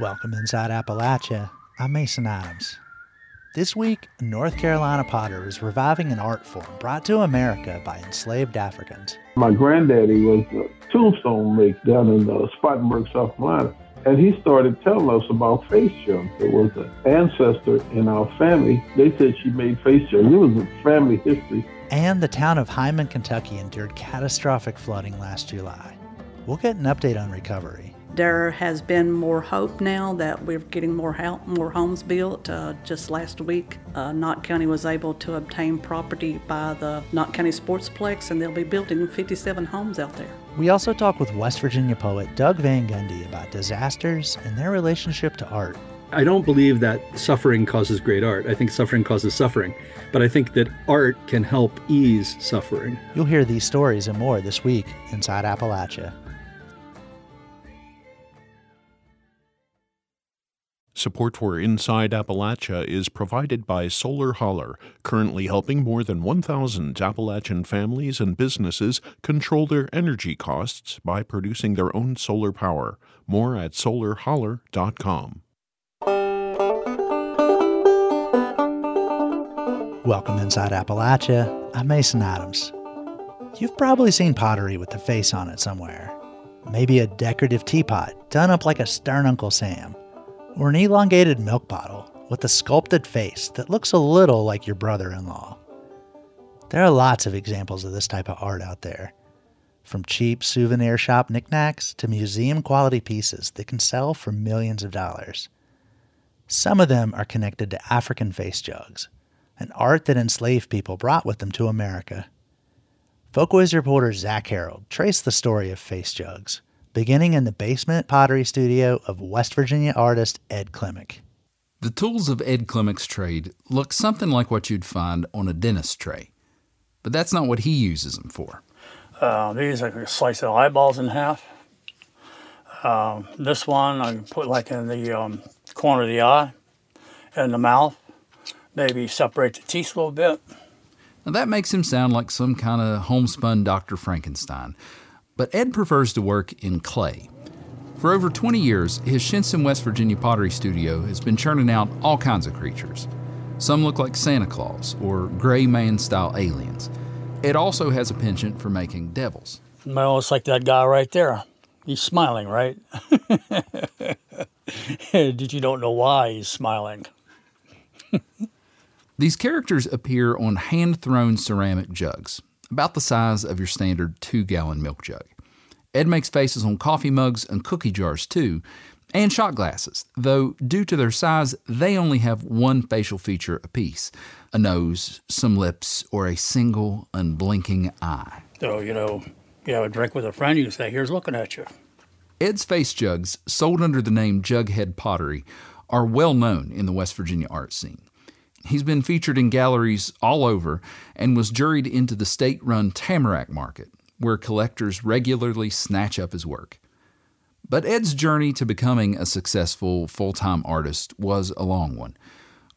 Welcome inside Appalachia. I'm Mason Adams. This week, North Carolina Potter is reviving an art form brought to America by enslaved Africans. My granddaddy was a tombstone maker down in uh, Spartanburg, South Carolina. And he started telling us about face jugs. There was an ancestor in our family. They said she made face. It was a family history. And the town of Hindman, Kentucky endured catastrophic flooding last July. We'll get an update on recovery. There has been more hope now that we're getting more ho- more homes built. Uh, just last week, uh, Knott County was able to obtain property by the Knott County Sportsplex, and they'll be building 57 homes out there. We also talk with West Virginia poet Doug Van Gundy about disasters and their relationship to art. I don't believe that suffering causes great art. I think suffering causes suffering. But I think that art can help ease suffering. You'll hear these stories and more this week inside Appalachia. Support for Inside Appalachia is provided by Solar Holler, currently helping more than 1,000 Appalachian families and businesses control their energy costs by producing their own solar power. More at solarholler.com. Welcome inside Appalachia. I'm Mason Adams. You've probably seen pottery with the face on it somewhere. Maybe a decorative teapot done up like a stern Uncle Sam or an elongated milk bottle with a sculpted face that looks a little like your brother in law. There are lots of examples of this type of art out there, from cheap souvenir shop knickknacks to museum quality pieces that can sell for millions of dollars. Some of them are connected to African face jugs, an art that enslaved people brought with them to America. Folkways reporter Zach Harold traced the story of face jugs beginning in the basement pottery studio of West Virginia artist Ed Klimek. The tools of Ed Klimek's trade look something like what you'd find on a dentist's tray, but that's not what he uses them for. Uh, these I could slice the eyeballs in half. Um, this one I can put like in the um, corner of the eye and the mouth, maybe separate the teeth a little bit. Now that makes him sound like some kind of homespun Dr. Frankenstein, but Ed prefers to work in clay. For over 20 years, his Shinnston, West Virginia pottery studio has been churning out all kinds of creatures. Some look like Santa Claus or gray man style aliens. Ed also has a penchant for making devils. It's like that guy right there. He's smiling, right? Did you don't know why he's smiling? These characters appear on hand thrown ceramic jugs about the size of your standard two gallon milk jug. Ed makes faces on coffee mugs and cookie jars too, and shot glasses, though due to their size, they only have one facial feature apiece a nose, some lips, or a single unblinking eye. So, you know, you have a drink with a friend, you can say, Here's looking at you. Ed's face jugs, sold under the name Jughead Pottery, are well known in the West Virginia art scene. He's been featured in galleries all over and was juried into the state run Tamarack Market, where collectors regularly snatch up his work. But Ed's journey to becoming a successful full time artist was a long one.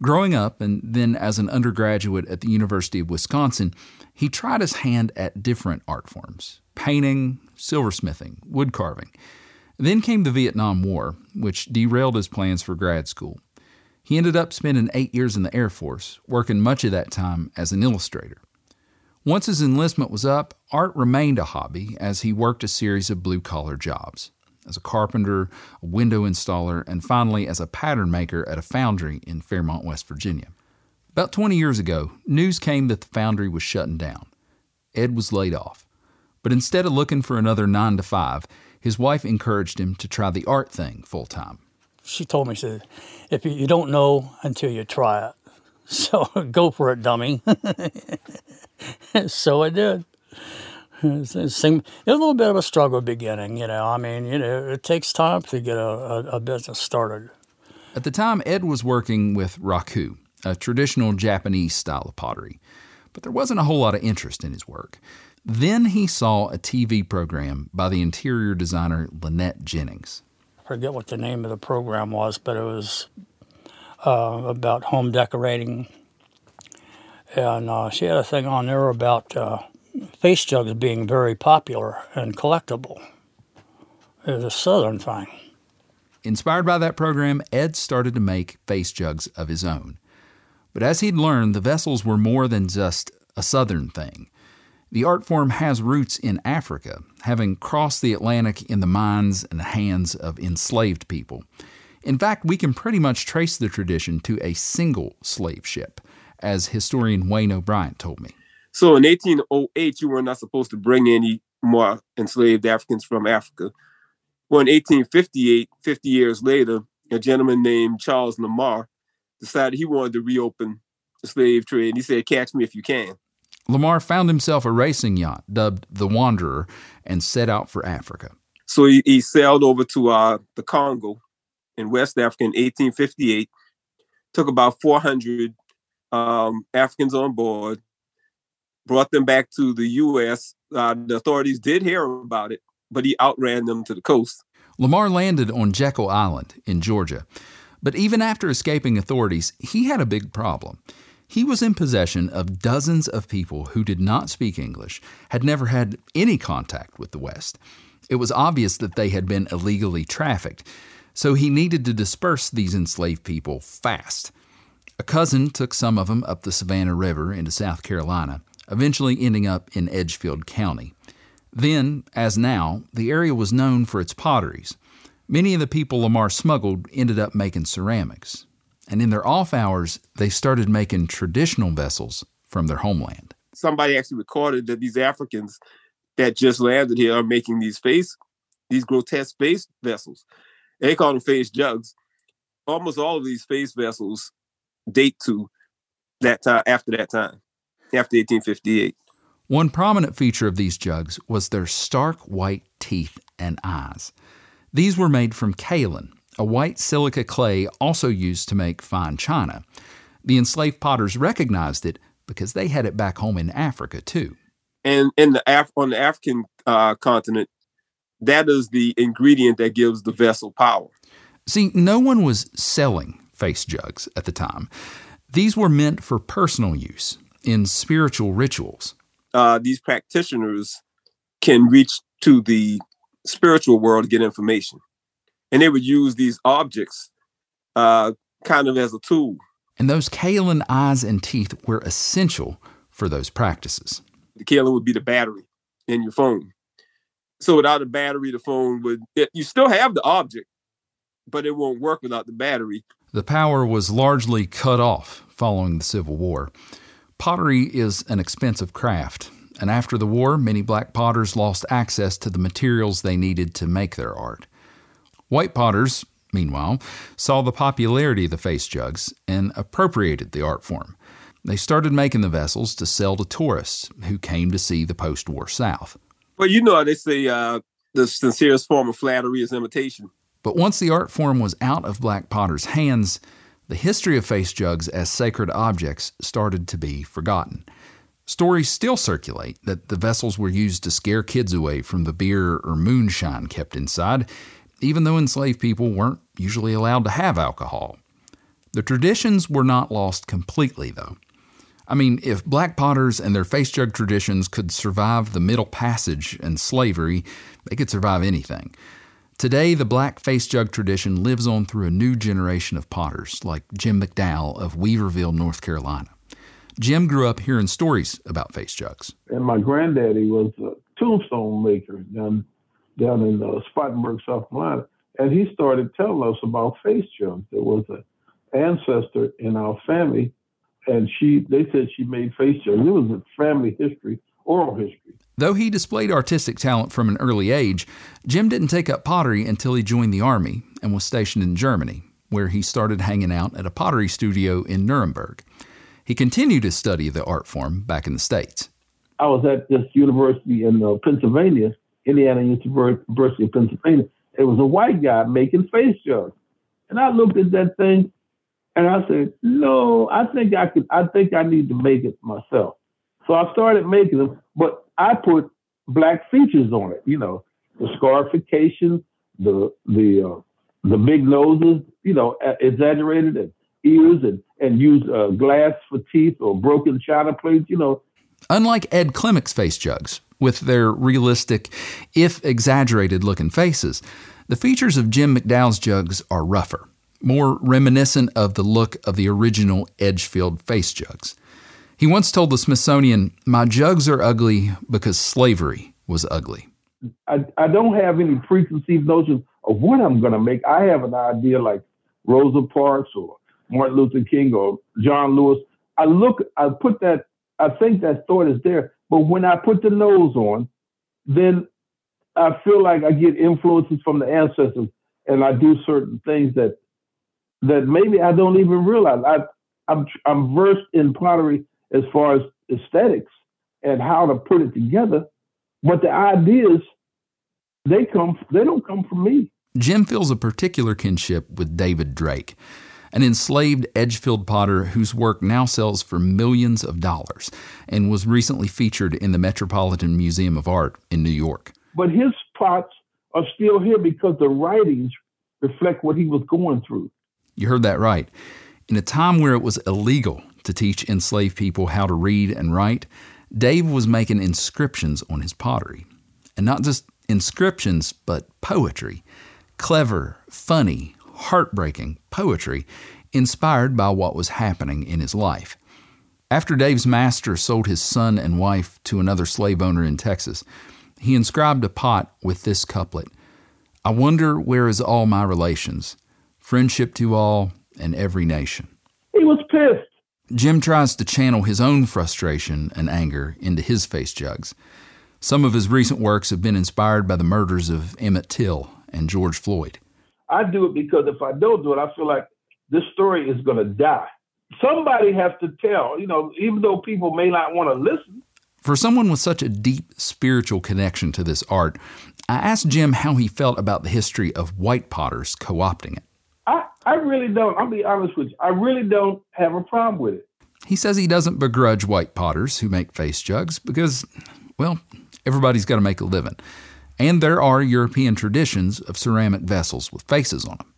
Growing up and then as an undergraduate at the University of Wisconsin, he tried his hand at different art forms painting, silversmithing, wood carving. Then came the Vietnam War, which derailed his plans for grad school. He ended up spending eight years in the Air Force, working much of that time as an illustrator. Once his enlistment was up, art remained a hobby as he worked a series of blue collar jobs as a carpenter, a window installer, and finally as a pattern maker at a foundry in Fairmont, West Virginia. About 20 years ago, news came that the foundry was shutting down. Ed was laid off. But instead of looking for another 9 to 5, his wife encouraged him to try the art thing full time she told me, she said, if you, you don't know until you try it. So go for it, dummy. so I did. It was a little bit of a struggle beginning, you know. I mean, you know, it takes time to get a, a, a business started. At the time, Ed was working with raku, a traditional Japanese style of pottery, but there wasn't a whole lot of interest in his work. Then he saw a TV program by the interior designer Lynette Jennings forget what the name of the program was, but it was uh, about home decorating. And uh, she had a thing on there about uh, face jugs being very popular and collectible. It was a southern thing. Inspired by that program, Ed started to make face jugs of his own. But as he'd learned, the vessels were more than just a southern thing. The art form has roots in Africa, having crossed the Atlantic in the minds and hands of enslaved people. In fact, we can pretty much trace the tradition to a single slave ship, as historian Wayne O'Brien told me. So in 1808, you were not supposed to bring any more enslaved Africans from Africa. Well, in 1858, 50 years later, a gentleman named Charles Lamar decided he wanted to reopen the slave trade. He said, Catch me if you can. Lamar found himself a racing yacht dubbed the Wanderer and set out for Africa. So he, he sailed over to uh, the Congo in West Africa in 1858, took about 400 um, Africans on board, brought them back to the U.S. Uh, the authorities did hear about it, but he outran them to the coast. Lamar landed on Jekyll Island in Georgia. But even after escaping authorities, he had a big problem. He was in possession of dozens of people who did not speak English, had never had any contact with the West. It was obvious that they had been illegally trafficked, so he needed to disperse these enslaved people fast. A cousin took some of them up the Savannah River into South Carolina, eventually ending up in Edgefield County. Then, as now, the area was known for its potteries. Many of the people Lamar smuggled ended up making ceramics. And in their off hours, they started making traditional vessels from their homeland. Somebody actually recorded that these Africans that just landed here are making these face, these grotesque face vessels. They call them face jugs. Almost all of these face vessels date to that time after that time, after 1858. One prominent feature of these jugs was their stark white teeth and eyes. These were made from kaolin, a white silica clay also used to make fine china. The enslaved potters recognized it because they had it back home in Africa too. And in the Af- on the African uh, continent, that is the ingredient that gives the vessel power. See, no one was selling face jugs at the time. These were meant for personal use in spiritual rituals. Uh, these practitioners can reach to the spiritual world to get information. And they would use these objects uh, kind of as a tool. And those kaolin eyes and teeth were essential for those practices. The kaolin would be the battery in your phone. So without a battery, the phone would, it, you still have the object, but it won't work without the battery. The power was largely cut off following the Civil War. Pottery is an expensive craft, and after the war, many black potters lost access to the materials they needed to make their art. White potters, meanwhile, saw the popularity of the face jugs and appropriated the art form. They started making the vessels to sell to tourists who came to see the post war South. Well, you know, they say uh, the sincerest form of flattery is imitation. But once the art form was out of black potters' hands, the history of face jugs as sacred objects started to be forgotten. Stories still circulate that the vessels were used to scare kids away from the beer or moonshine kept inside, even though enslaved people weren't usually allowed to have alcohol. The traditions were not lost completely, though. I mean, if black potters and their face jug traditions could survive the Middle Passage and slavery, they could survive anything. Today, the black face jug tradition lives on through a new generation of potters, like Jim McDowell of Weaverville, North Carolina. Jim grew up hearing stories about face jugs. And my granddaddy was a tombstone maker down in uh, Spartanburg, South Carolina. And he started telling us about face jugs. There was an ancestor in our family, and she they said she made face jugs. It was a family history, oral history. Though he displayed artistic talent from an early age, Jim didn't take up pottery until he joined the Army and was stationed in Germany, where he started hanging out at a pottery studio in Nuremberg. He continued to study of the art form back in the States. I was at this university in uh, Pennsylvania, Indiana University of Pennsylvania. It was a white guy making face jugs. And I looked at that thing and I said, no, I think I could, I think I need to make it myself. So I started making them, but I put black features on it, you know, the scarification, the, the, uh, the big noses, you know, exaggerated and ears and, and use uh, glass for teeth or broken china plates, you know. Unlike Ed Klimek's face jugs, With their realistic, if exaggerated looking faces, the features of Jim McDowell's jugs are rougher, more reminiscent of the look of the original Edgefield face jugs. He once told the Smithsonian, My jugs are ugly because slavery was ugly. I, I don't have any preconceived notions of what I'm going to make. I have an idea like Rosa Parks or Martin Luther King or John Lewis. I look, I put that, I think that thought is there. But when I put the nose on, then I feel like I get influences from the ancestors and I do certain things that that maybe I don't even realize. I, I'm I'm versed in pottery as far as aesthetics and how to put it together, but the ideas they come they don't come from me. Jim feels a particular kinship with David Drake, an enslaved Edgefield potter whose work now sells for millions of dollars and was recently featured in the Metropolitan Museum of Art in New York. But his pots are still here because the writings reflect what he was going through. You heard that right. In a time where it was illegal to teach enslaved people how to read and write, Dave was making inscriptions on his pottery. And not just inscriptions, but poetry clever, funny, heartbreaking poetry inspired by what was happening in his life. After Dave's master sold his son and wife to another slave owner in Texas, he inscribed a pot with this couplet I wonder where is all my relations, friendship to all and every nation. He was pissed. Jim tries to channel his own frustration and anger into his face jugs. Some of his recent works have been inspired by the murders of Emmett Till and George Floyd. I do it because if I don't do it, I feel like this story is going to die. Somebody has to tell, you know, even though people may not want to listen. For someone with such a deep spiritual connection to this art, I asked Jim how he felt about the history of white potters co opting it. I, I really don't. I'll be honest with you. I really don't have a problem with it. He says he doesn't begrudge white potters who make face jugs because, well, everybody's got to make a living. And there are European traditions of ceramic vessels with faces on them.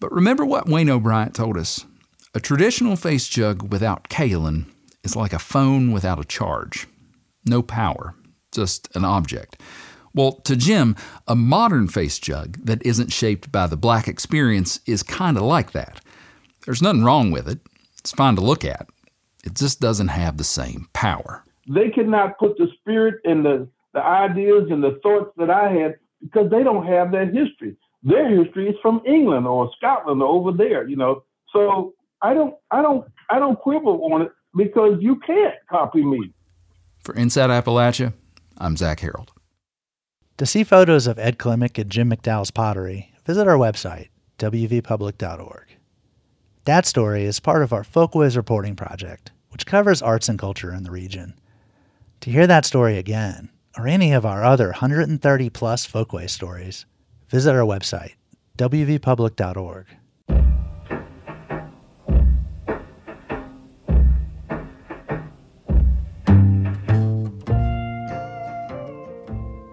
But remember what Wayne O'Brien told us a traditional face jug without kaolin is like a phone without a charge. No power, just an object. Well, to Jim, a modern face jug that isn't shaped by the black experience is kind of like that. There's nothing wrong with it. It's fine to look at. It just doesn't have the same power. They cannot put the spirit and the the ideas and the thoughts that I had because they don't have that history. Their history is from England or Scotland or over there, you know. So I don't I don't I don't quibble on it because you can't copy me. For Inside Appalachia, I'm Zach Harold. To see photos of Ed Klimek and Jim McDowell's pottery, visit our website, wvpublic.org. That story is part of our Folkways reporting project, which covers arts and culture in the region. To hear that story again, or any of our other 130 plus folkways stories, visit our website, wvpublic.org.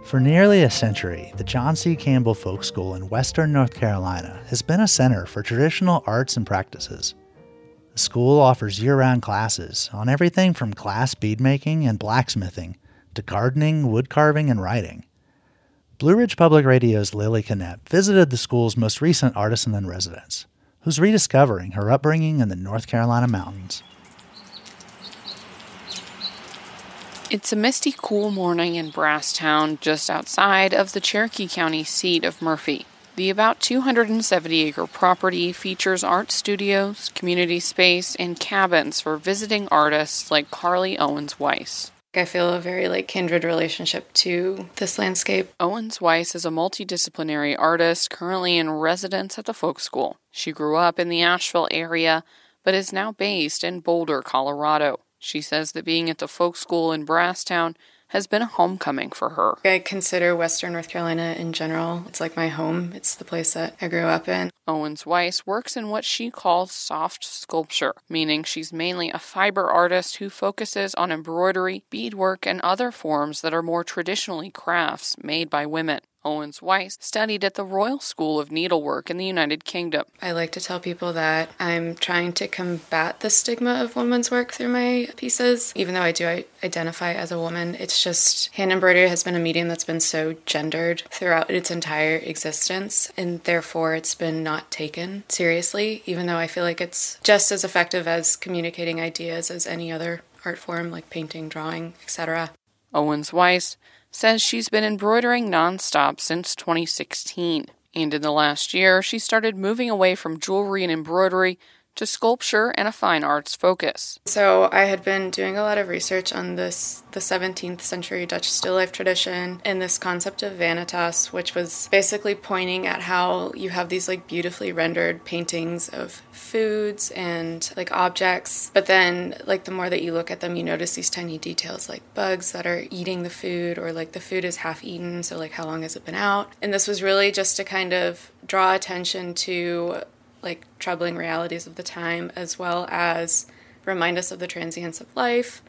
For nearly a century, the John C. Campbell Folk School in Western North Carolina has been a center for traditional arts and practices. The school offers year round classes on everything from glass beadmaking and blacksmithing to gardening, wood carving, and writing. Blue Ridge Public Radio's Lilly Knoepp visited the school's most recent artisan in residence, who's rediscovering her upbringing in the North Carolina mountains. It's a misty, cool morning in Brasstown, just outside of the Cherokee County seat of Murphy. The about 270 acre property features art studios, community space, and cabins for visiting artists like Carly Owens Weiss. I feel a very like kindred relationship to this landscape. Owens Weiss is a multidisciplinary artist currently in residence at the folk school. She grew up in the Asheville area, but is now based in Boulder, Colorado. She says that being at the folk school in Brasstown has been a homecoming for her. I consider Western North Carolina in general. It's like my home. It's the place that I grew up in. Owens Weiss works in what she calls soft sculpture, meaning she's mainly a fiber artist who focuses on embroidery, beadwork, and other forms that are more traditionally crafts made by women. Owens Weiss studied at the Royal School of Needlework in the United Kingdom. I like to tell people that I'm trying to combat the stigma of women's work through my pieces. Even though I do identify as a woman, it's just hand embroidery has been a medium that's been so gendered throughout its entire existence, and therefore it's been not taken seriously, even though I feel like it's just as effective as communicating ideas as any other art form like painting, drawing, etc. Owens Weiss says she's been embroidering nonstop since 2016. And in the last year, she started moving away from jewelry and embroidery to sculpture and a fine arts focus. So I had been doing a lot of research on this the 17th century Dutch still life tradition and this concept of vanitas, which was basically pointing at how you have these like beautifully rendered paintings of foods and like objects, but then like the more that you look at them, you notice these tiny details like bugs that are eating the food or like the food is half eaten, so like how long has it been out? And this was really just to kind of draw attention to like troubling realities of the time, as well as remind us of the transience of life.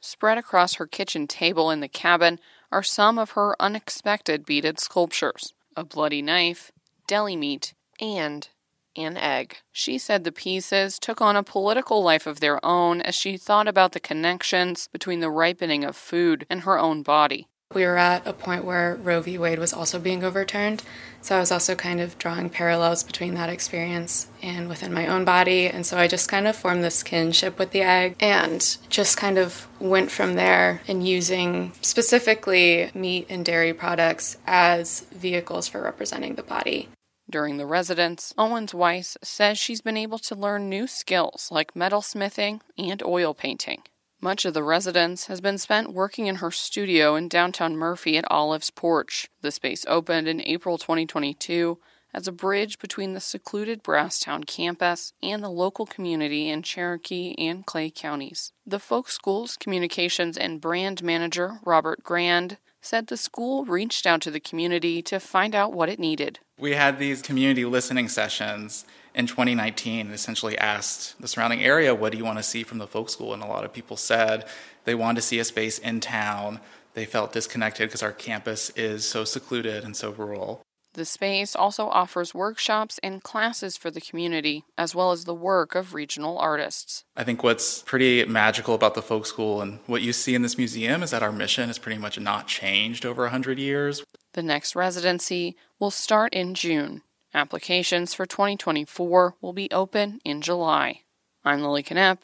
Spread across her kitchen table in the cabin are some of her unexpected beaded sculptures a bloody knife, deli meat, and an egg. She said the pieces took on a political life of their own as she thought about the connections between the ripening of food and her own body. We were at a point where Roe v. Wade was also being overturned, so I was also kind of drawing parallels between that experience and within my own body. And so I just kind of formed this kinship with the egg and just kind of went from there and using specifically meat and dairy products as vehicles for representing the body. During the residence, Owens Weiss says she's been able to learn new skills like metalsmithing and oil painting. Much of the residence has been spent working in her studio in downtown Murphy at Olive's Porch. The space opened in April 2022 as a bridge between the secluded Brasstown campus and the local community in Cherokee and Clay counties. The Folk School's communications and brand manager, Robert Grand, said the school reached out to the community to find out what it needed. We had these community listening sessions in 2019 essentially asked the surrounding area, what do you want to see from the folk school? And a lot of people said they wanted to see a space in town. They felt disconnected because our campus is so secluded and so rural. The space also offers workshops and classes for the community, as well as the work of regional artists. I think what's pretty magical about the folk school and what you see in this museum is that our mission has pretty much not changed over 100 years. The next residency will start in June. Applications for 2024 will be open in July. I'm Lilly Knoepp,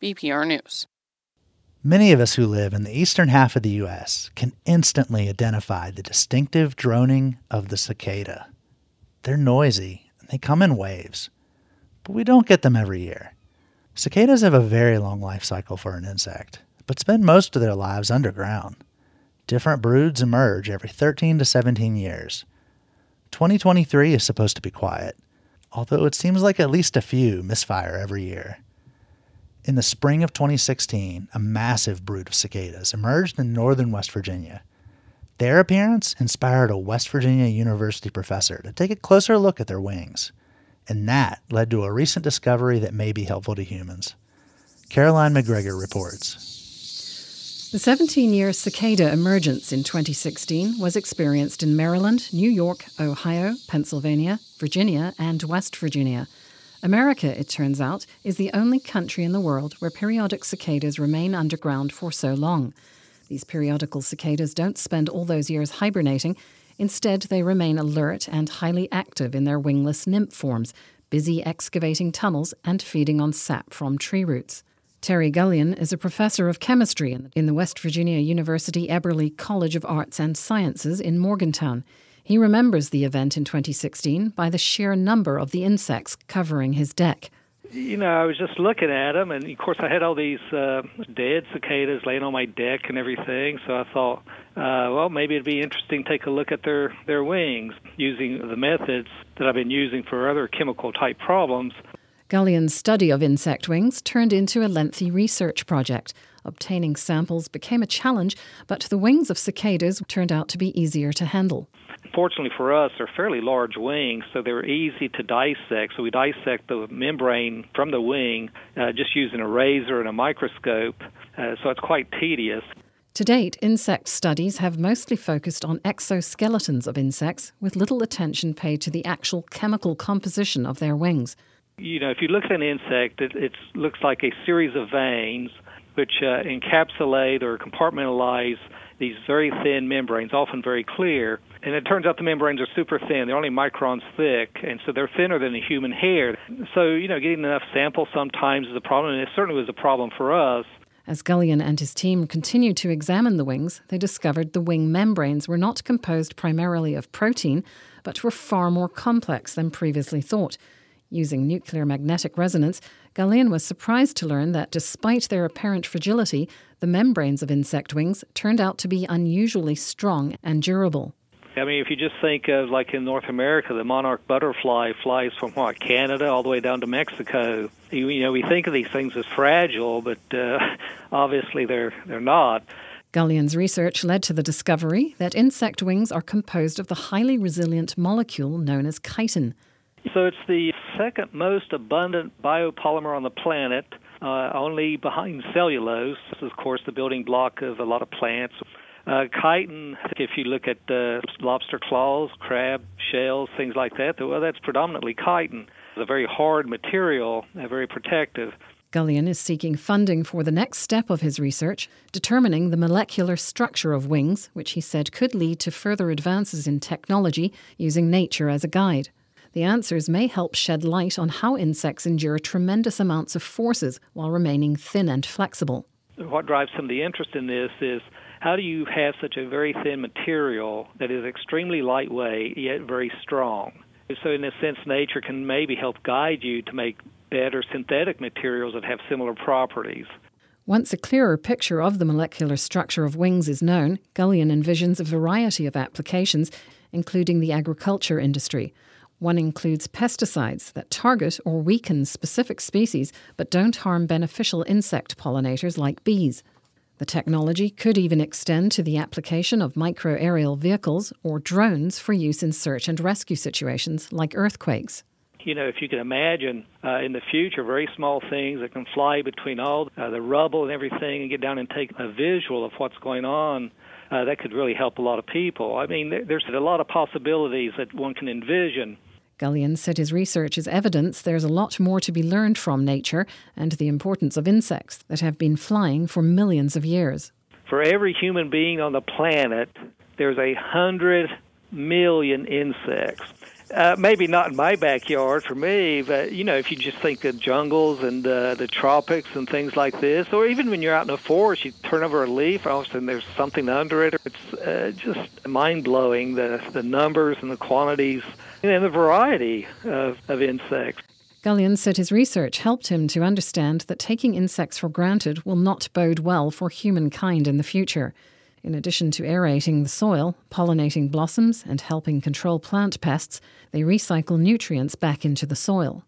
BPR News. Many of us who live in the eastern half of the U.S. can instantly identify the distinctive droning of the cicada. They're noisy and they come in waves, but we don't get them every year. Cicadas have a very long life cycle for an insect, but spend most of their lives underground. Different broods emerge every 13 to 17 years. 2023 is supposed to be quiet, although it seems like at least a few misfire every year. In the spring of 2016, a massive brood of cicadas emerged in northern West Virginia. Their appearance inspired a West Virginia University professor to take a closer look at their wings, and that led to a recent discovery that may be helpful to humans. Caroline McGregor reports. The 17 year cicada emergence in 2016 was experienced in Maryland, New York, Ohio, Pennsylvania, Virginia, and West Virginia. America, it turns out, is the only country in the world where periodic cicadas remain underground for so long. These periodical cicadas don't spend all those years hibernating. Instead, they remain alert and highly active in their wingless nymph forms, busy excavating tunnels and feeding on sap from tree roots. Terry Gullion is a professor of chemistry in the West Virginia University Eberly College of Arts and Sciences in Morgantown. He remembers the event in 2016 by the sheer number of the insects covering his deck. You know, I was just looking at them, and of course, I had all these uh, dead cicadas laying on my deck and everything. So I thought, uh, well, maybe it'd be interesting to take a look at their their wings using the methods that I've been using for other chemical type problems. Gullion's study of insect wings turned into a lengthy research project. Obtaining samples became a challenge, but the wings of cicadas turned out to be easier to handle. Fortunately for us, they're fairly large wings, so they're easy to dissect. So we dissect the membrane from the wing uh, just using a razor and a microscope, uh, so it's quite tedious. To date, insect studies have mostly focused on exoskeletons of insects, with little attention paid to the actual chemical composition of their wings. You know, if you look at an insect, it, it looks like a series of veins which uh, encapsulate or compartmentalize these very thin membranes, often very clear. And it turns out the membranes are super thin. They're only microns thick, and so they're thinner than a human hair. So, you know, getting enough samples sometimes is a problem, and it certainly was a problem for us. As Gullion and his team continued to examine the wings, they discovered the wing membranes were not composed primarily of protein, but were far more complex than previously thought. Using nuclear magnetic resonance, Gullion was surprised to learn that despite their apparent fragility, the membranes of insect wings turned out to be unusually strong and durable. I mean, if you just think of like in North America, the monarch butterfly flies from what Canada all the way down to Mexico. You, you know, we think of these things as fragile, but uh, obviously they're they're not. Gullion's research led to the discovery that insect wings are composed of the highly resilient molecule known as chitin. So it's the second most abundant biopolymer on the planet, uh, only behind cellulose. This is, of course, the building block of a lot of plants. Uh, chitin, if you look at uh, lobster claws, crab shells, things like that, well, that's predominantly chitin. It's a very hard material, uh, very protective. Gullion is seeking funding for the next step of his research, determining the molecular structure of wings, which he said could lead to further advances in technology using nature as a guide. The answers may help shed light on how insects endure tremendous amounts of forces while remaining thin and flexible. What drives some of the interest in this is how do you have such a very thin material that is extremely lightweight yet very strong? So, in a sense, nature can maybe help guide you to make better synthetic materials that have similar properties. Once a clearer picture of the molecular structure of wings is known, Gullion envisions a variety of applications, including the agriculture industry. One includes pesticides that target or weaken specific species but don't harm beneficial insect pollinators like bees. The technology could even extend to the application of micro aerial vehicles or drones for use in search and rescue situations like earthquakes. You know, if you can imagine uh, in the future very small things that can fly between all uh, the rubble and everything and get down and take a visual of what's going on, uh, that could really help a lot of people. I mean, there's a lot of possibilities that one can envision Gullion said his research is evidence there's a lot more to be learned from nature and the importance of insects that have been flying for millions of years. For every human being on the planet, there's a hundred million insects. Uh, maybe not in my backyard for me, but you know, if you just think of jungles and uh, the tropics and things like this, or even when you're out in the forest, you turn over a leaf, all of a sudden there's something under it. It's uh, just mind blowing the the numbers and the quantities and the variety of, of insects. Gullion said his research helped him to understand that taking insects for granted will not bode well for humankind in the future. In addition to aerating the soil, pollinating blossoms, and helping control plant pests, they recycle nutrients back into the soil.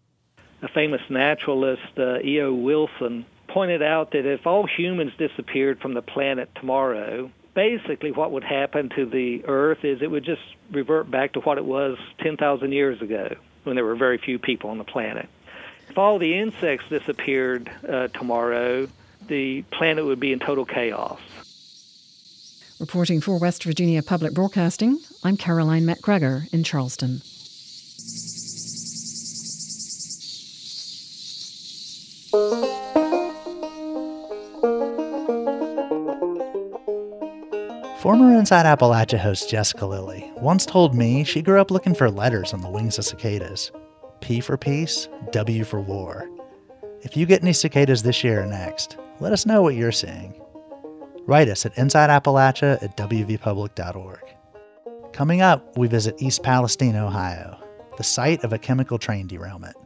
A famous naturalist, uh, E.O. Wilson, pointed out that if all humans disappeared from the planet tomorrow, basically what would happen to the Earth is it would just revert back to what it was 10,000 years ago when there were very few people on the planet. If all the insects disappeared uh, tomorrow, the planet would be in total chaos. Reporting for West Virginia Public Broadcasting, I'm Caroline McGregor in Charleston. Former Inside Appalachia host Jessica Lilly once told me she grew up looking for letters on the wings of cicadas P for peace, W for war. If you get any cicadas this year or next, let us know what you're seeing. Write us at InsideAppalachia at wvpublic.org. Coming up, we visit East Palestine, Ohio, the site of a chemical train derailment.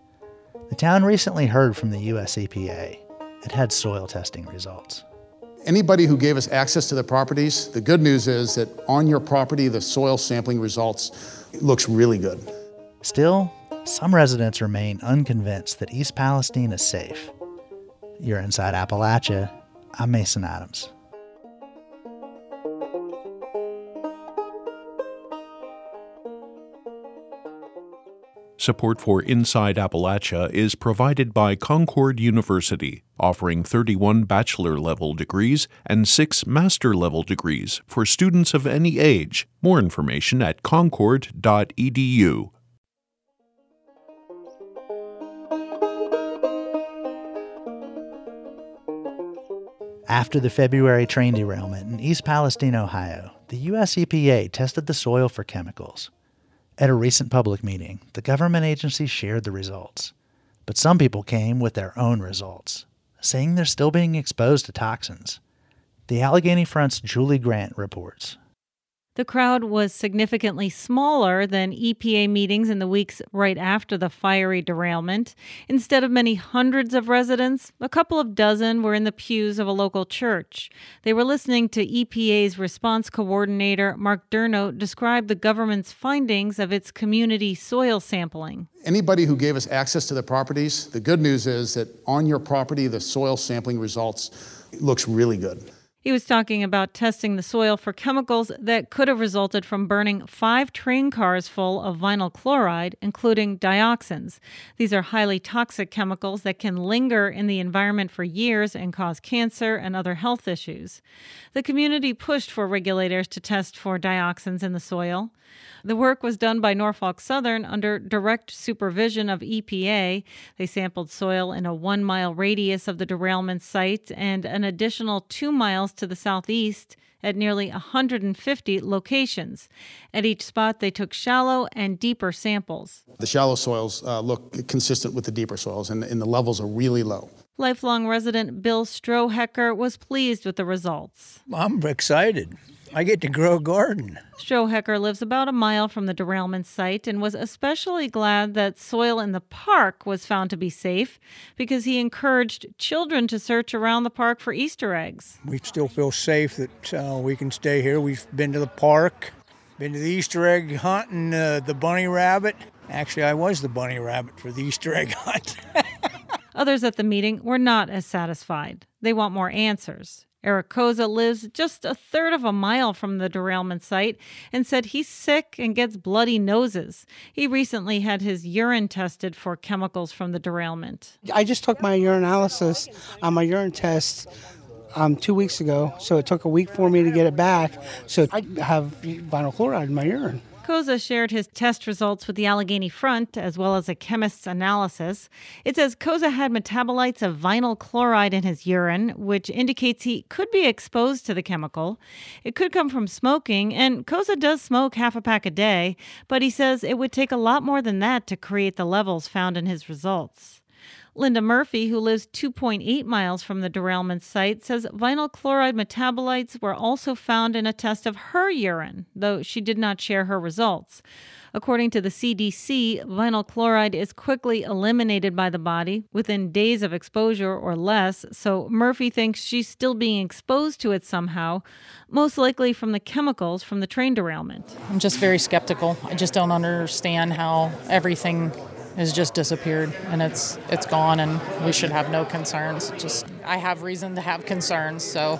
The town recently heard from the US EPA. It had soil testing results. Anybody who gave us access to the properties, the good news is that on your property, the soil sampling results looks really good. Still, some residents remain unconvinced that East Palestine is safe. You're inside Appalachia. I'm Mason Adams. Support for Inside Appalachia is provided by Concord University, offering 31 bachelor level degrees and 6 master level degrees for students of any age. More information at concord.edu. After the February train derailment in East Palestine, Ohio, the U.S. EPA tested the soil for chemicals. At a recent public meeting, the government agency shared the results. But some people came with their own results, saying they're still being exposed to toxins. The Allegheny Front's Julie Grant reports. The crowd was significantly smaller than EPA meetings in the weeks right after the fiery derailment. Instead of many hundreds of residents, a couple of dozen were in the pews of a local church. They were listening to EPA's response coordinator, Mark Durno, describe the government's findings of its community soil sampling. Anybody who gave us access to the properties, the good news is that on your property, the soil sampling results looks really good. He was talking about testing the soil for chemicals that could have resulted from burning five train cars full of vinyl chloride, including dioxins. These are highly toxic chemicals that can linger in the environment for years and cause cancer and other health issues. The community pushed for regulators to test for dioxins in the soil. The work was done by Norfolk Southern under direct supervision of EPA. They sampled soil in a one mile radius of the derailment site and an additional two miles to the southeast at nearly 150 locations. At each spot, they took shallow and deeper samples. The shallow soils uh, look consistent with the deeper soils, and, and the levels are really low. Lifelong resident Bill Strohecker was pleased with the results. I'm excited. I get to grow a garden. Strohecker lives about a mile from the derailment site and was especially glad that soil in the park was found to be safe because he encouraged children to search around the park for Easter eggs. We still feel safe that uh, we can stay here. We've been to the park, been to the Easter egg hunt and uh, the bunny rabbit. Actually, I was the bunny rabbit for the Easter egg hunt. Others at the meeting were not as satisfied. They want more answers. Eric Koza lives just a third of a mile from the derailment site and said he's sick and gets bloody noses. He recently had his urine tested for chemicals from the derailment. I just took my urinalysis on my urine test um, two weeks ago, so it took a week for me to get it back. So I have vinyl chloride in my urine. Koza shared his test results with the Allegheny Front as well as a chemist's analysis. It says Koza had metabolites of vinyl chloride in his urine, which indicates he could be exposed to the chemical. It could come from smoking, and Koza does smoke half a pack a day, but he says it would take a lot more than that to create the levels found in his results. Linda Murphy, who lives 2.8 miles from the derailment site, says vinyl chloride metabolites were also found in a test of her urine, though she did not share her results. According to the CDC, vinyl chloride is quickly eliminated by the body within days of exposure or less, so Murphy thinks she's still being exposed to it somehow, most likely from the chemicals from the train derailment. I'm just very skeptical. I just don't understand how everything has just disappeared and it's it's gone and we should have no concerns. Just I have reason to have concerns, so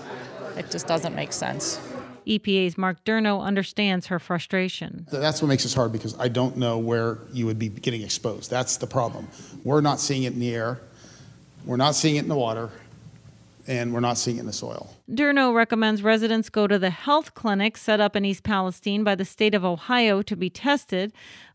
it just doesn't make sense. EPA's Mark Durno understands her frustration. That's what makes this hard because I don't know where you would be getting exposed. That's the problem. We're not seeing it in the air, we're not seeing it in the water, and we're not seeing it in the soil. Durno recommends residents go to the health clinic set up in East Palestine by the state of Ohio to be tested.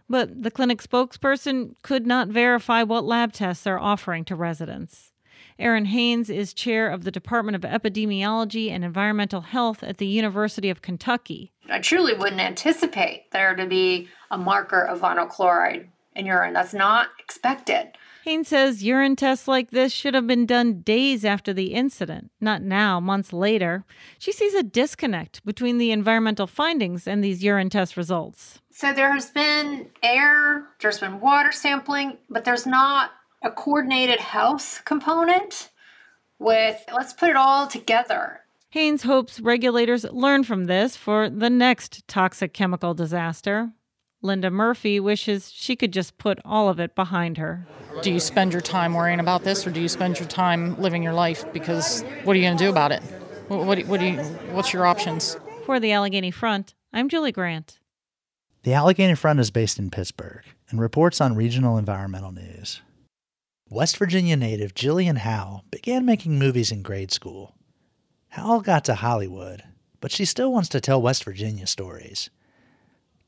But the clinic spokesperson could not verify what lab tests they're offering to residents. Erin Haynes is chair of the Department of Epidemiology and Environmental Health at the University of Kentucky. I truly wouldn't anticipate there to be a marker of vinyl chloride in urine. That's not expected. Haynes says urine tests like this should have been done days after the incident, not now, months later. She sees a disconnect between the environmental findings and these urine test results. So there has been air, there's been water sampling, but there's not a coordinated health component with let's put it all together. Haynes hopes regulators learn from this for the next toxic chemical disaster. Linda Murphy wishes she could just put all of it behind her. Do you spend your time worrying about this or do you spend your time living your life? Because what are you going to do about it? What, what, what do you, what's your options? For the Allegheny Front, I'm Julie Grant. The Allegheny Front is based in Pittsburgh, and reports on regional environmental news. West Virginia native Jillian Howell began making movies in grade school. Howell got to Hollywood, but she still wants to tell West Virginia stories.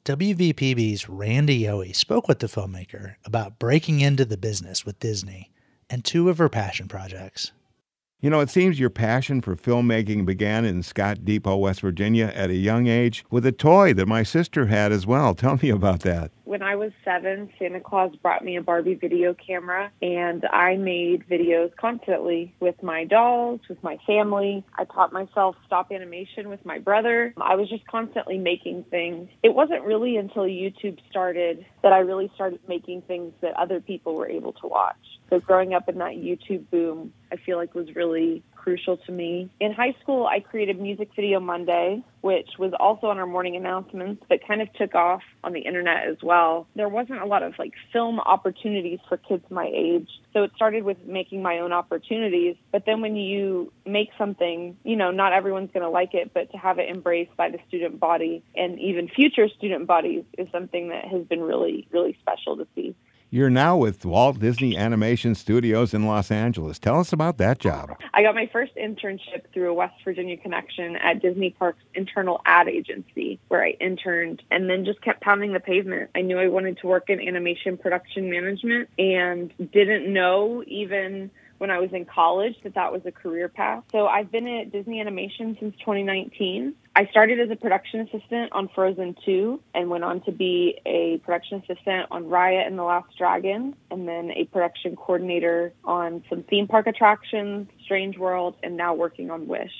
WVPB's Randy Yohe spoke with the filmmaker about breaking into the business with Disney and two of her passion projects. You know, it seems your passion for filmmaking began in Scott Depot, West Virginia at a young age with a toy that my sister had as well. Tell me about that. When I was seven, Santa Claus brought me a Barbie video camera, and I made videos constantly with my dolls, with my family. I taught myself stop animation with my brother. I was just constantly making things. It wasn't really until YouTube started that I really started making things that other people were able to watch. So growing up in that YouTube boom, I feel like was really crucial to me. In high school, I created Music Video Monday, which was also on our morning announcements, but kind of took off on the internet as well. There wasn't a lot of like film opportunities for kids my age. So it started with making my own opportunities. But then when you make something, you know, not everyone's going to like it, but to have it embraced by the student body and even future student bodies is something that has been really, really special to see. You're now with Walt Disney Animation Studios in Los Angeles. Tell us about that job. I got my first internship through a West Virginia connection at Disney Parks internal ad agency where I interned and then just kept pounding the pavement. I knew I wanted to work in animation production management and didn't know even when I was in college that that was a career path. So I've been at Disney Animation since 2019. I started as a production assistant on Frozen 2 and went on to be a production assistant on Raya and the Last Dragon and then a production coordinator on some theme park attractions, Strange World, and now working on Wish.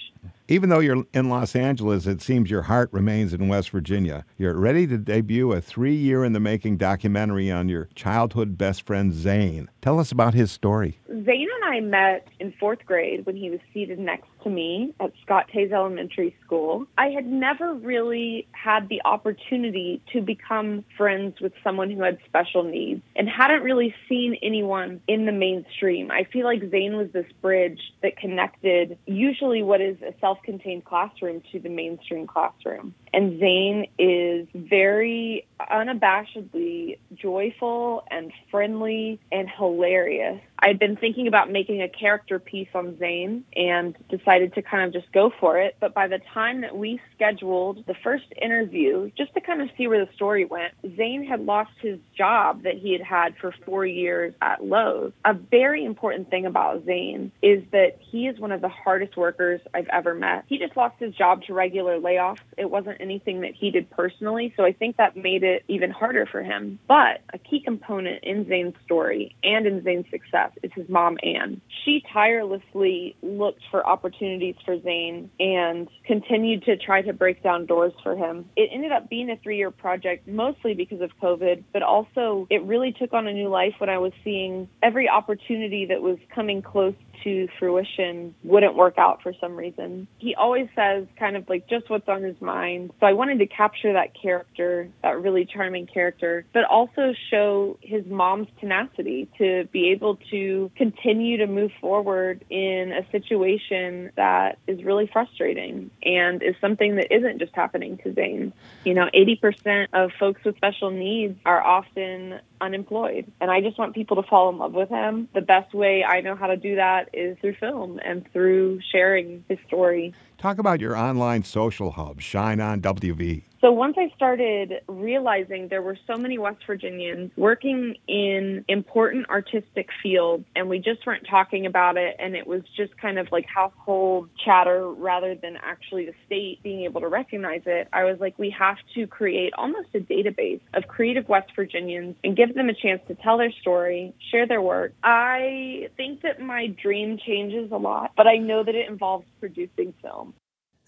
Even though you're in Los Angeles, it seems your heart remains in West Virginia. You're ready to debut a three year in the making documentary on your childhood best friend, Zane. Tell us about his story. Zane and I met in fourth grade when he was seated next to me at Scott Hays Elementary School. I had never really had the opportunity to become friends with someone who had special needs and hadn't really seen anyone in the mainstream. I feel like Zane was this bridge that connected usually what is a self contained classroom to the mainstream classroom. And Zane is very unabashedly joyful and friendly and hilarious. I'd been thinking about making a character piece on Zane and decided to kind of just go for it. But by the time that we scheduled the first interview, just to kind of see where the story went, Zane had lost his job that he had had for four years at Lowe's. A very important thing about Zane is that he is one of the hardest workers I've ever met. He just lost his job to regular layoffs. It wasn't anything that he did personally. So I think that made it even harder for him. But a key component in Zane's story and in Zane's success is his mom, Anne. She tirelessly looked for opportunities for Zane and continued to try to break down doors for him. It ended up being a three year project, mostly because of COVID, but also it really took on a new life when I was seeing every opportunity that was coming close to fruition wouldn't work out for some reason. He always says kind of like just what's on his mind. So I wanted to capture that character, that really charming character, but also show his mom's tenacity to be able to continue to move forward in a situation that is really frustrating and is something that isn't just happening to Zane. You know, 80% of folks with special needs are often unemployed. And I just want people to fall in love with him. The best way I know how to do that is through film and through sharing his story. Talk about your online social hub, Shine On WV. So once I started realizing there were so many West Virginians working in important artistic fields and we just weren't talking about it and it was just kind of like household chatter rather than actually the state being able to recognize it, I was like, we have to create almost a database of creative West Virginians and give them a chance to tell their story, share their work. I think that my dream changes a lot, but I know that it involves producing film.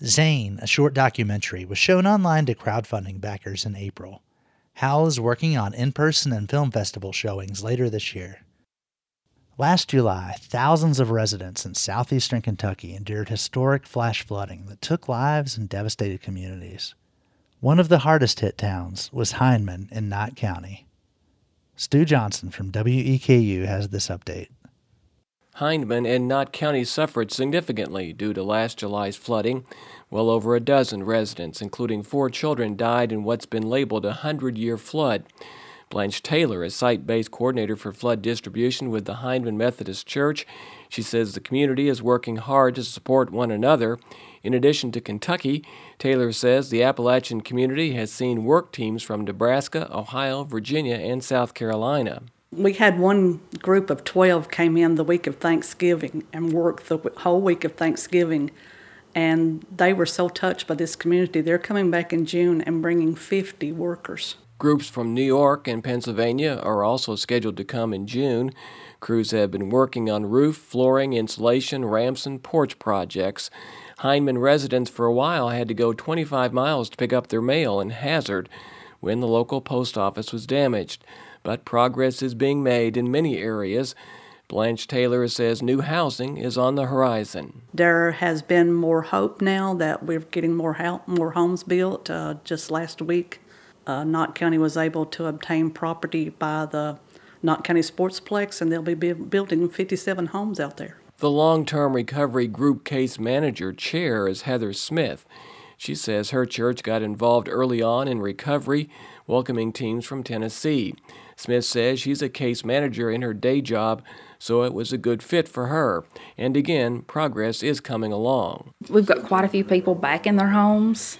Zane, a short documentary, was shown online to crowdfunding backers in April. Howell is working on in person and film festival showings later this year. Last July, thousands of residents in southeastern Kentucky endured historic flash flooding that took lives and devastated communities. One of the hardest hit towns was Hindman in Knott County. Stu Johnson from WEKU has this update. Hindman and Knott County suffered significantly due to last July's flooding. Well over a dozen residents, including four children, died in what's been labeled a hundred year flood. Blanche Taylor is site based coordinator for flood distribution with the Hindman Methodist Church. She says the community is working hard to support one another. In addition to Kentucky, Taylor says the Appalachian community has seen work teams from Nebraska, Ohio, Virginia, and South Carolina. We had one group of 12 came in the week of Thanksgiving and worked the whole week of Thanksgiving. And they were so touched by this community. They're coming back in June and bringing 50 workers. Groups from New York and Pennsylvania are also scheduled to come in June. Crews have been working on roof, flooring, insulation, ramps, and porch projects. Hindman residents for a while had to go 25 miles to pick up their mail in Hazard when the local post office was damaged. But progress is being made in many areas. Blanche Taylor says new housing is on the horizon. There has been more hope now that we're getting more ho- more homes built. Uh, just last week, uh, Knott County was able to obtain property by the Knott County Sportsplex, and they'll be building 57 homes out there. The long term recovery group case manager chair is Heather Smith. She says her church got involved early on in recovery, welcoming teams from Tennessee. Smith says she's a case manager in her day job, so it was a good fit for her. And again, progress is coming along. We've got quite a few people back in their homes.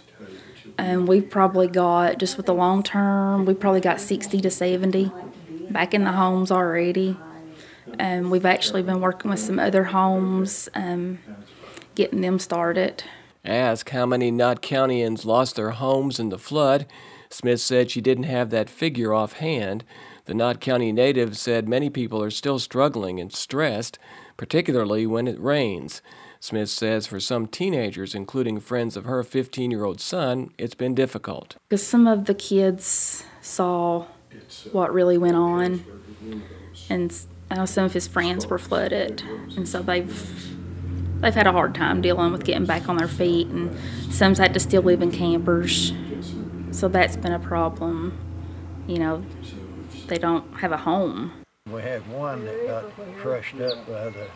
And we've probably got, just with the long term, we probably got 60 to 70 back in the homes already. And we've actually been working with some other homes, um, getting them started. Ask how many Knott Countyans lost their homes in the flood. Smith said she didn't have that figure offhand. The Knott County native said many people are still struggling and stressed, particularly when it rains. Smith says for some teenagers, including friends of her 15 year old son, it's been difficult. Because some of the kids saw what really went on, and some of his friends were flooded, and so they've they've had a hard time dealing with getting back on their feet, and some's had to still live in campers, so that's been a problem. You know, they don't have a home. We had one that got crushed up by the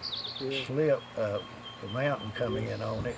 slip of the mountain coming in on it.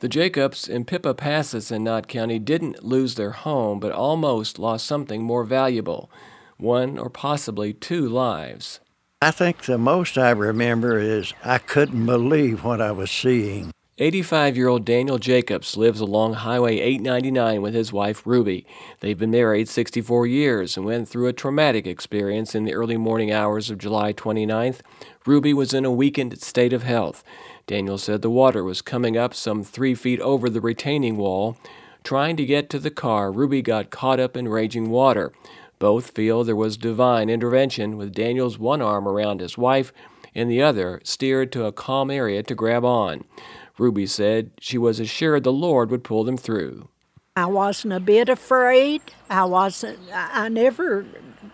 The Jacobs in Pippa Passes in Knott County didn't lose their home, but almost lost something more valuable one or possibly two lives. I think the most I remember is I couldn't believe what I was seeing. 85 year old Daniel Jacobs lives along Highway 899 with his wife Ruby. They've been married 64 years and went through a traumatic experience in the early morning hours of July 29th. Ruby was in a weakened state of health. Daniel said the water was coming up some three feet over the retaining wall. Trying to get to the car, Ruby got caught up in raging water. Both feel there was divine intervention, with Daniel's one arm around his wife and the other steered to a calm area to grab on. Ruby said she was assured the Lord would pull them through. I wasn't a bit afraid. I wasn't, I never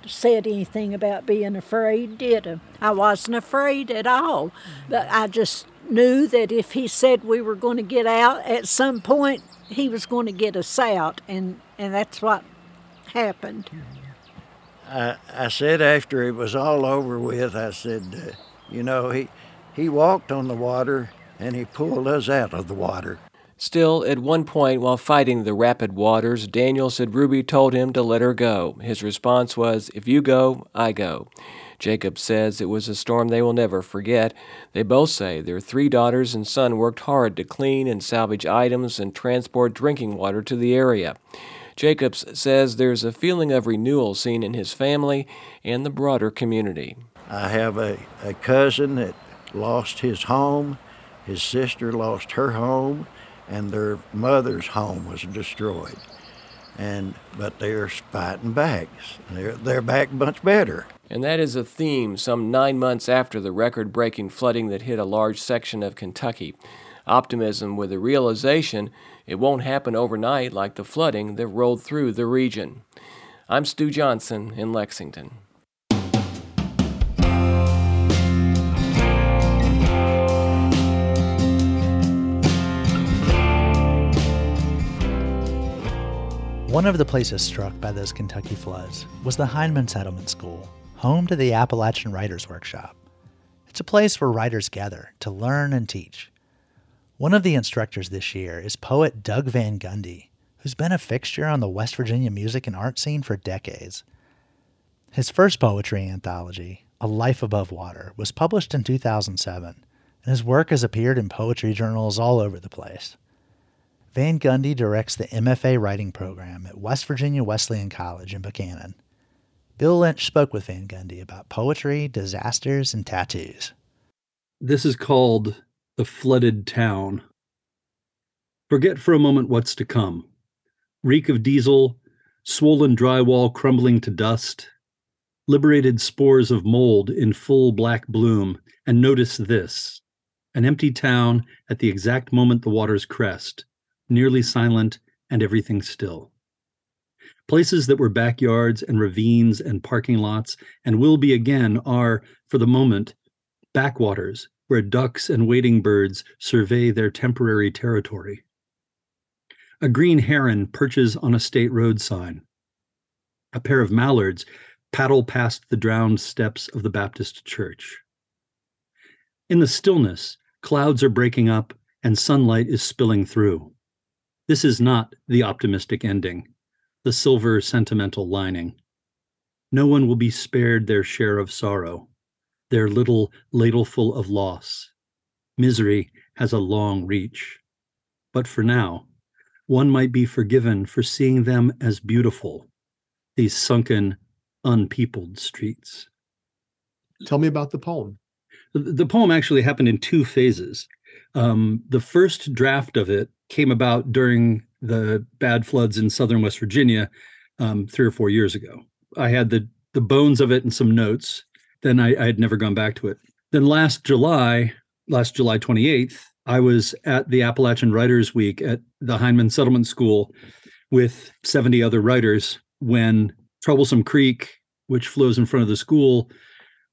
said anything about being afraid, did I? I wasn't afraid at all. But I just knew that if he said we were going to get out, at some point he was going to get us out. And, and that's what happened. I, I said after it was all over with, I said, uh, you know, he, he walked on the water and he pulled us out of the water. Still, at one point while fighting the rapid waters, Daniel said Ruby told him to let her go. His response was, If you go, I go. Jacob says it was a storm they will never forget. They both say their three daughters and son worked hard to clean and salvage items and transport drinking water to the area. Jacobs says there's a feeling of renewal seen in his family and the broader community. I have a, a cousin that lost his home his sister lost her home, and their mother's home was destroyed. And but they're fighting back. They're they're back much better. And that is a theme some nine months after the record breaking flooding that hit a large section of Kentucky. Optimism with the realization it won't happen overnight like the flooding that rolled through the region. I'm Stu Johnson in Lexington. One of the places struck by those Kentucky floods was the Hindman Settlement School, home to the Appalachian Writers Workshop. It's a place where writers gather to learn and teach. One of the instructors this year is poet Doug Van Gundy, who's been a fixture on the West Virginia music and art scene for decades. His first poetry anthology, A Life Above Water, was published in 2007, and his work has appeared in poetry journals all over the place. Van Gundy directs the MFA writing program at West Virginia Wesleyan College in Buckhannon. Bill Lynch spoke with Van Gundy about poetry, disasters, and tattoos. This is called The Flooded Town. Forget for a moment what's to come. Reek of diesel, swollen drywall crumbling to dust, liberated spores of mold in full black bloom, and notice this an empty town at the exact moment the waters crest, nearly silent and everything still. Places that were backyards and ravines and parking lots and will be again are, for the moment, backwaters where ducks and wading birds survey their temporary territory. A green heron perches on a state road sign. A pair of mallards paddle past the drowned steps of the Baptist church. In the stillness, clouds are breaking up and sunlight is spilling through. This is not the optimistic ending, the silver sentimental lining. No one will be spared their share of sorrow, their little ladleful of loss. Misery has a long reach. But for now, one might be forgiven for seeing them as beautiful, these sunken, unpeopled streets. Tell me about the poem. The, poem actually happened in two phases. Um, the first draft of it came about during the bad floods in southern West Virginia um, three or four years ago. I had the the bones of it and some notes. Then I, I had never gone back to it. Then last July, last July 28th, I was at the Appalachian Writers Week at the Hindman Settlement School with 70 other writers when Troublesome Creek, which flows in front of the school,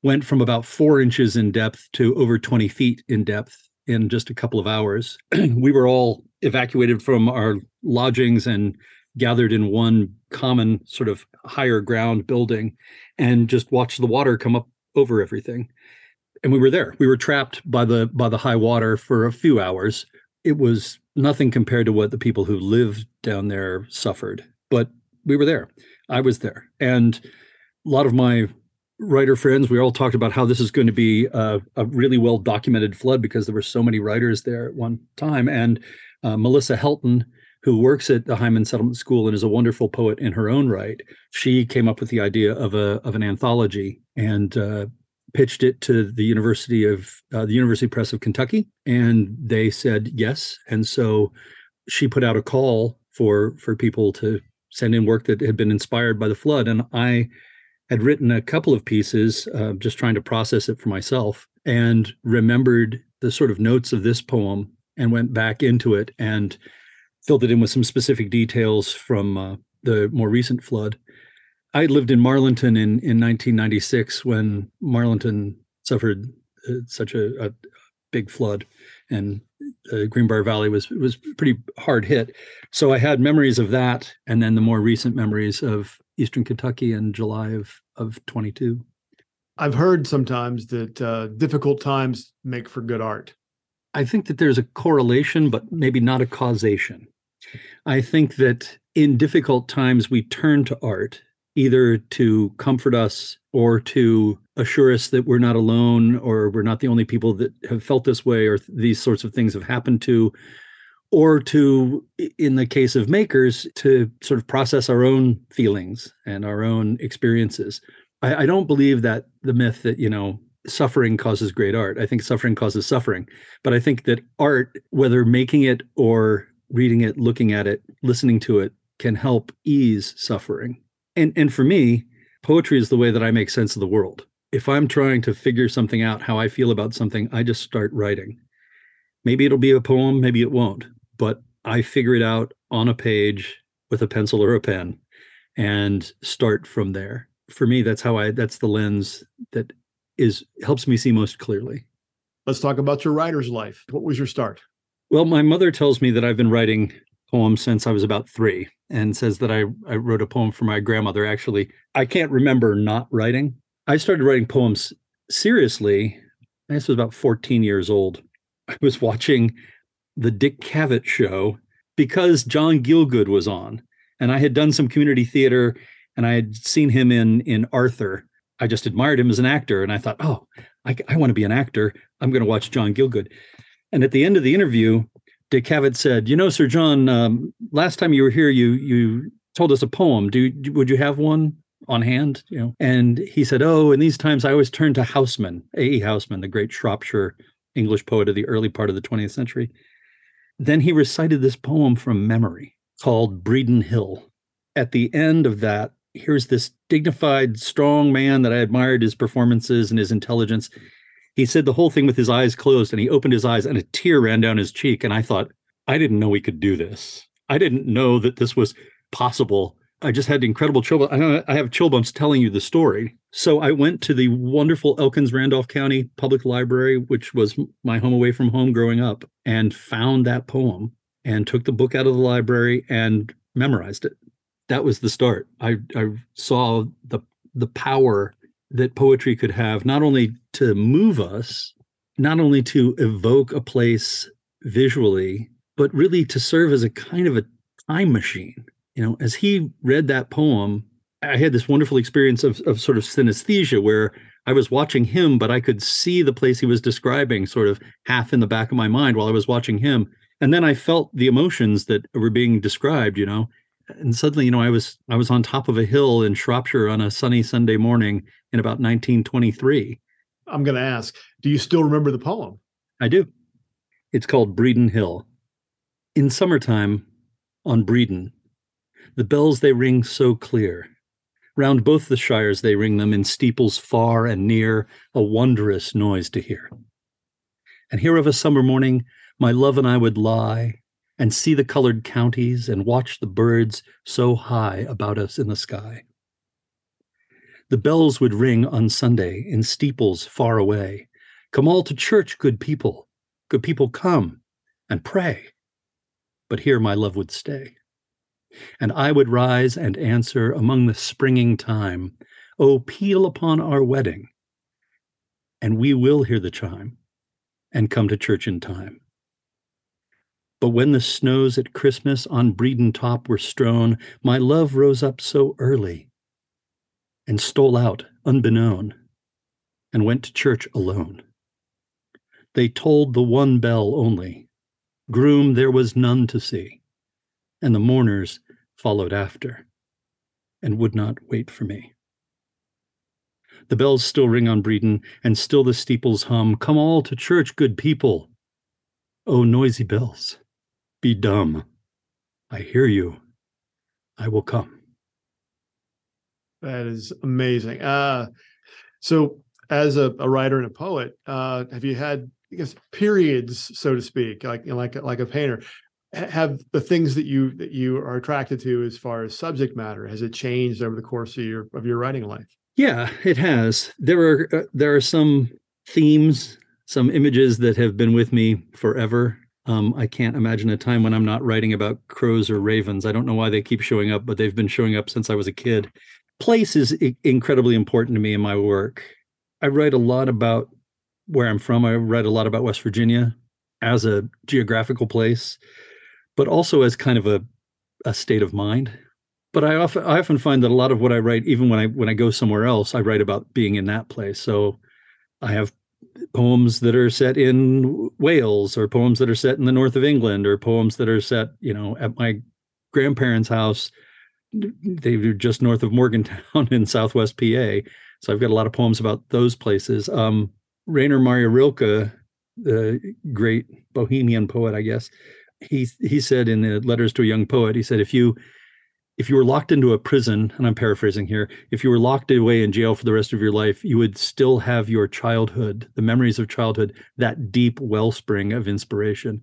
went from about four inches in depth to over 20 feet in depth in just a couple of hours. we were all evacuated from our lodgings and gathered in one common sort of higher ground building and just watched the water come up over everything. And we were there. We were trapped by the by the high water for a few hours. It was nothing compared to what the people who lived down there suffered. But we were there. I was there. And a lot of my writer friends, we all talked about how this is going to be a, a really well documented flood because there were so many writers there at one time. And uh, Melissa Helton, who works at the Hindman Settlement School and is a wonderful poet in her own right, she came up with the idea of a of an anthology and uh, pitched it to the University of uh, the University Press of Kentucky, and they said yes. And so she put out a call for for people to send in work that had been inspired by the flood, and I had written a couple of pieces, uh, just trying to process it for myself, and remembered the sort of notes of this poem and went back into it and filled it in with some specific details from uh, the more recent flood. I lived in Marlinton in, in 1996 when Marlinton suffered uh, such a, a, big flood, and uh, Greenbrier Valley was was pretty hard hit. So I had memories of that, and then the more recent memories of Eastern Kentucky in July of of 22. I've heard sometimes that uh, difficult times make for good art. I think that there's a correlation, but maybe not a causation. I think that in difficult times, we turn to art either to comfort us or to assure us that we're not alone or we're not the only people that have felt this way or these sorts of things have happened to or to in the case of makers to sort of process our own feelings and our own experiences. I, I, don't believe that the myth that you know suffering causes great art. I think suffering causes suffering. But i think that art whether making it or reading it looking at it listening to it can help ease suffering and and for me poetry is the way that i make sense of the world if i'm trying to figure something out how i feel about something i just start writing maybe it'll be a poem maybe it won't but I figure it out on a page with a pencil or a pen and start from there. For me, that's how I that's the lens that is helps me see most clearly. Let's talk about your writer's life. What was your start? Well, my mother tells me that I've been writing poems since I was about three and says that I, I wrote a poem for my grandmother. Actually, I can't remember not writing. I started writing poems seriously. I was about 14 years old. I was watching the Dick Cavett show because John Gielgud was on. And I had done some community theater and I had seen him in in Arthur. I just admired him as an actor, and I thought, oh, I, I want to be an actor. I'm going to watch John Gielgud. And at the end of the interview, Dick Cavett said, "You know, Sir John, um, last time you were here, you you told us a poem. Do would you have one on hand? You know?" And he said, "Oh, in these times, I always turn to Housman, A. E. Housman, the great Shropshire English poet of the early part of the 20th century." Then he recited this poem from memory called Bredon Hill. At the end of that, here's this dignified, strong man that I admired his performances and his intelligence. He said the whole thing with his eyes closed and he opened his eyes and a tear ran down his cheek. And I thought, I didn't know he could do this. I didn't know that this was possible. I just had incredible chill. I have chill bumps telling you the story. So I went to the wonderful Elkins Randolph County Public Library, which was my home away from home growing up, and found that poem and took the book out of the library and memorized it. That was the start. I, I saw the the power that poetry could have, not only to move us, not only to evoke a place visually, but really to serve as a kind of a time machine. You know, as he read that poem, I had this wonderful experience of, of sort of synesthesia where I was watching him, but I could see the place he was describing sort of half in the back of my mind while I was watching him. And then I felt the emotions that were being described, you know. And suddenly, you know, I was I was on top of a hill in Shropshire on a sunny Sunday morning in about 1923. I'm going to ask, do you still remember the poem? I do. It's called Bredon Hill. In summertime, on Bredon, the bells they ring so clear. Round both the shires they ring them in steeples far and near, a wondrous noise to hear. And here of a summer morning, my love and I would lie and see the colored counties and watch the birds so high about us in the sky. The bells would ring on Sunday in steeples far away. Come all to church, good people. Good people, come and pray. But here my love would stay. And I would rise and answer among the springing time, Oh, peal upon our wedding. And we will hear the chime and come to church in time. But when the snows at Christmas on Bredon top were strown, my love rose up so early and stole out unbeknown and went to church alone. They tolled the one bell only. Groom there was none to see, and the mourners followed after and would not wait for me. The bells still ring on Bredon, and still the steeples hum. Come all to church, good people. O noisy bells, be dumb. I hear you. I will come. That is amazing. Uh, so, as a, a, writer and a poet, uh, have you had, I guess, periods, so to speak, like like like a painter? Have the things that you that you are attracted to, as far as subject matter, has it changed over the course of your of your writing life? Yeah, it has. There are uh, there are some themes, some images that have been with me forever um, I can't imagine a time when I'm not writing about crows or ravens. I don't know why they keep showing up, but they've been showing up since I was a kid. Place is I- incredibly important to me in my work. I write a lot about where I'm from. I write a lot about West Virginia as a geographical place, but also as kind of a, a state of mind. But I often I often find that a lot of what I write, even when I when I go somewhere else, I write about being in that place. So I have poems that are set in Wales or poems that are set in the north of England or poems that are set, you know, at my grandparents' house. They were just north of Morgantown in southwest PA. So I've got a lot of poems about those places. Um, Rainer Maria Rilke, the great bohemian poet, I guess, he he said in the letters to a young poet, he said, if you if you were locked into a prison, and I'm paraphrasing here, if you were locked away in jail for the rest of your life, you would still have your childhood, the memories of childhood, that deep wellspring of inspiration.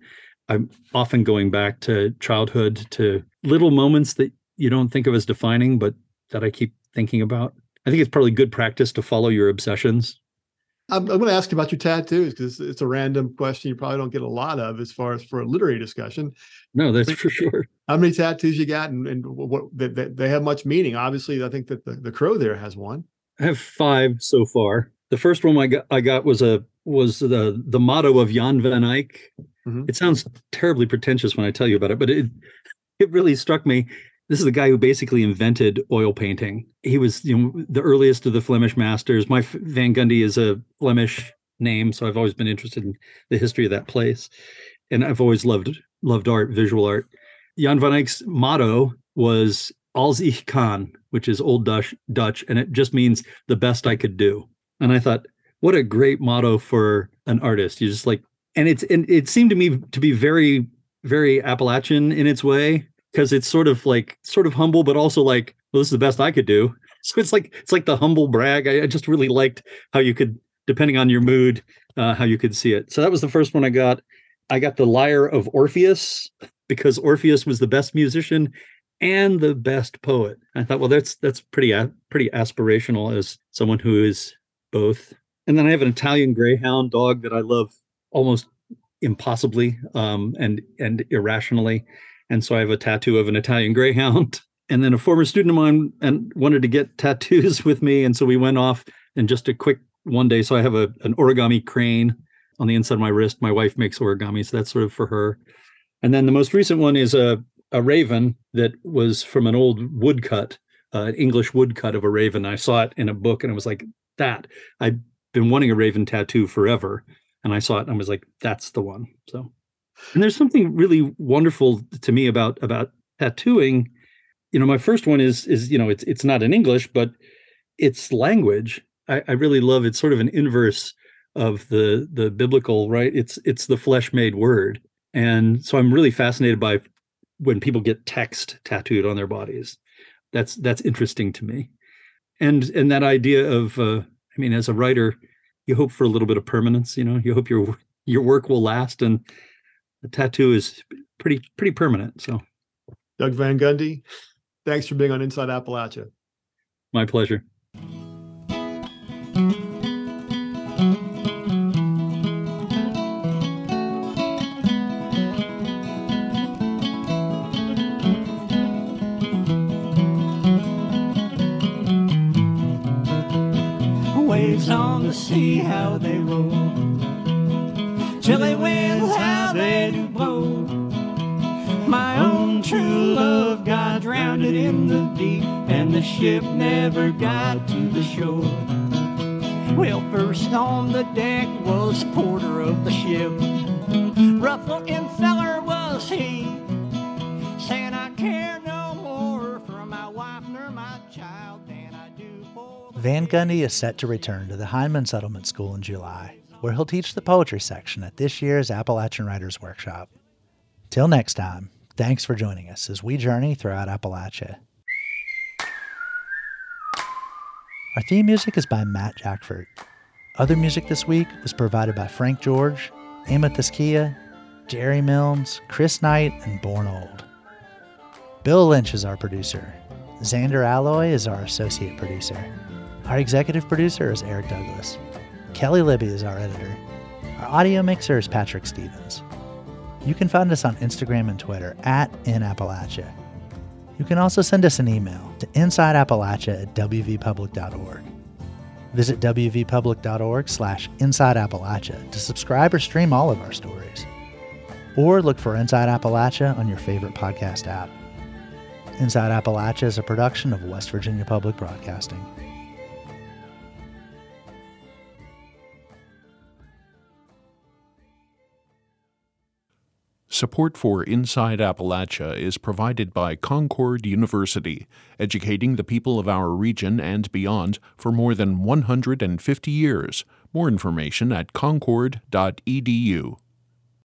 I'm often going back to childhood, to little moments that you don't think of as defining, but that I keep thinking about. I think it's probably good practice to follow your obsessions I'm, I'm going to ask you about your tattoos because it's a random question you probably don't get a lot of as far as for a literary discussion. No, that's for sure. How many tattoos you got, and, and what they, they have much meaning? Obviously, I think that the, the crow there has one. I have five so far. The first one I got I got was a was the the motto of Jan van Eyck. Mm-hmm. It sounds terribly pretentious when I tell you about it, but it it really struck me. This is the guy who basically invented oil painting. He was you know, the earliest of the Flemish masters. My Van Gundy is a Flemish name, so I've always been interested in the history of that place, and I've always loved loved art, visual art. Jan van Eyck's motto was "Als ich kann," which is Old Dutch, Dutch, and it just means the best I could do. And I thought, what a great motto for an artist. You just like, and it's and it seemed to me to be very very Appalachian in its way because it's sort of like sort of humble, but also like, well, this is the best I could do. So it's like it's like the humble brag. I, I just really liked how you could, depending on your mood, uh, how you could see it. So that was the first one I got. I got the Lyre of Orpheus because Orpheus was the best musician and the best poet. I thought, well, that's that's pretty pretty aspirational as someone who is both. And then I have an Italian Greyhound dog that I love almost impossibly um, and and irrationally and so I have a tattoo of an Italian Greyhound. And then a former student of mine and wanted to get tattoos with me, and so we went off and just a quick one day. So I have a an origami crane on the inside of my wrist. My wife makes origami, so that's sort of for her. And then the most recent one is a a raven that was from an old woodcut, uh, an English woodcut of a raven. I saw it in a book, and I was like, that. I've been wanting a raven tattoo forever, and I saw it, and I was like, that's the one. So and there's something really wonderful to me about about tattooing. You know, my first one is is you know it's it's not in English, but it's language. I, I really love it's sort of an inverse of the the biblical, right? It's it's the flesh made word, and so I'm really fascinated by when people get text tattooed on their bodies. That's that's interesting to me, and and that idea of uh, I mean, as a writer, you hope for a little bit of permanence. You know, you hope your your work will last, and the tattoo is pretty pretty permanent. So, Doug Van Gundy, thanks for being on Inside Appalachia. My pleasure. Waves on the sea, how they roll. Chilly winds, how they do blow. My own true love got drowned in the deep, and the ship never got to the shore. Well, first on the deck was porter of the ship. Rough looking feller was he, saying, I care no more for my wife nor my child than I do for. Van Gundy is set to return to the Hindman Settlement School in July, where he'll teach the poetry section at this year's Appalachian Writers Workshop. Till next time, thanks for joining us as we journey throughout Appalachia. Our theme music is by Matt Jackfert. Other music this week was provided by Frank George, Emma Theskia, Jerry Milnes, Chris Knight, and Born Old. Bill Lynch is our producer. Zander Aloi is our associate producer. Our executive producer is Eric Douglas. Kelly Libby is our editor. Our audio mixer is Patrick Stevens. You can find us on Instagram and Twitter at InAppalachia. You can also send us an email to insideappalachia at wvpublic.org. Visit wvpublic.org slash insideappalachia to subscribe or stream all of our stories. Or look for Inside Appalachia on your favorite podcast app. Inside Appalachia is a production of West Virginia Public Broadcasting. Support for Inside Appalachia is provided by Concord University, educating the people of our region and beyond for more than 150 years. More information at concord.edu.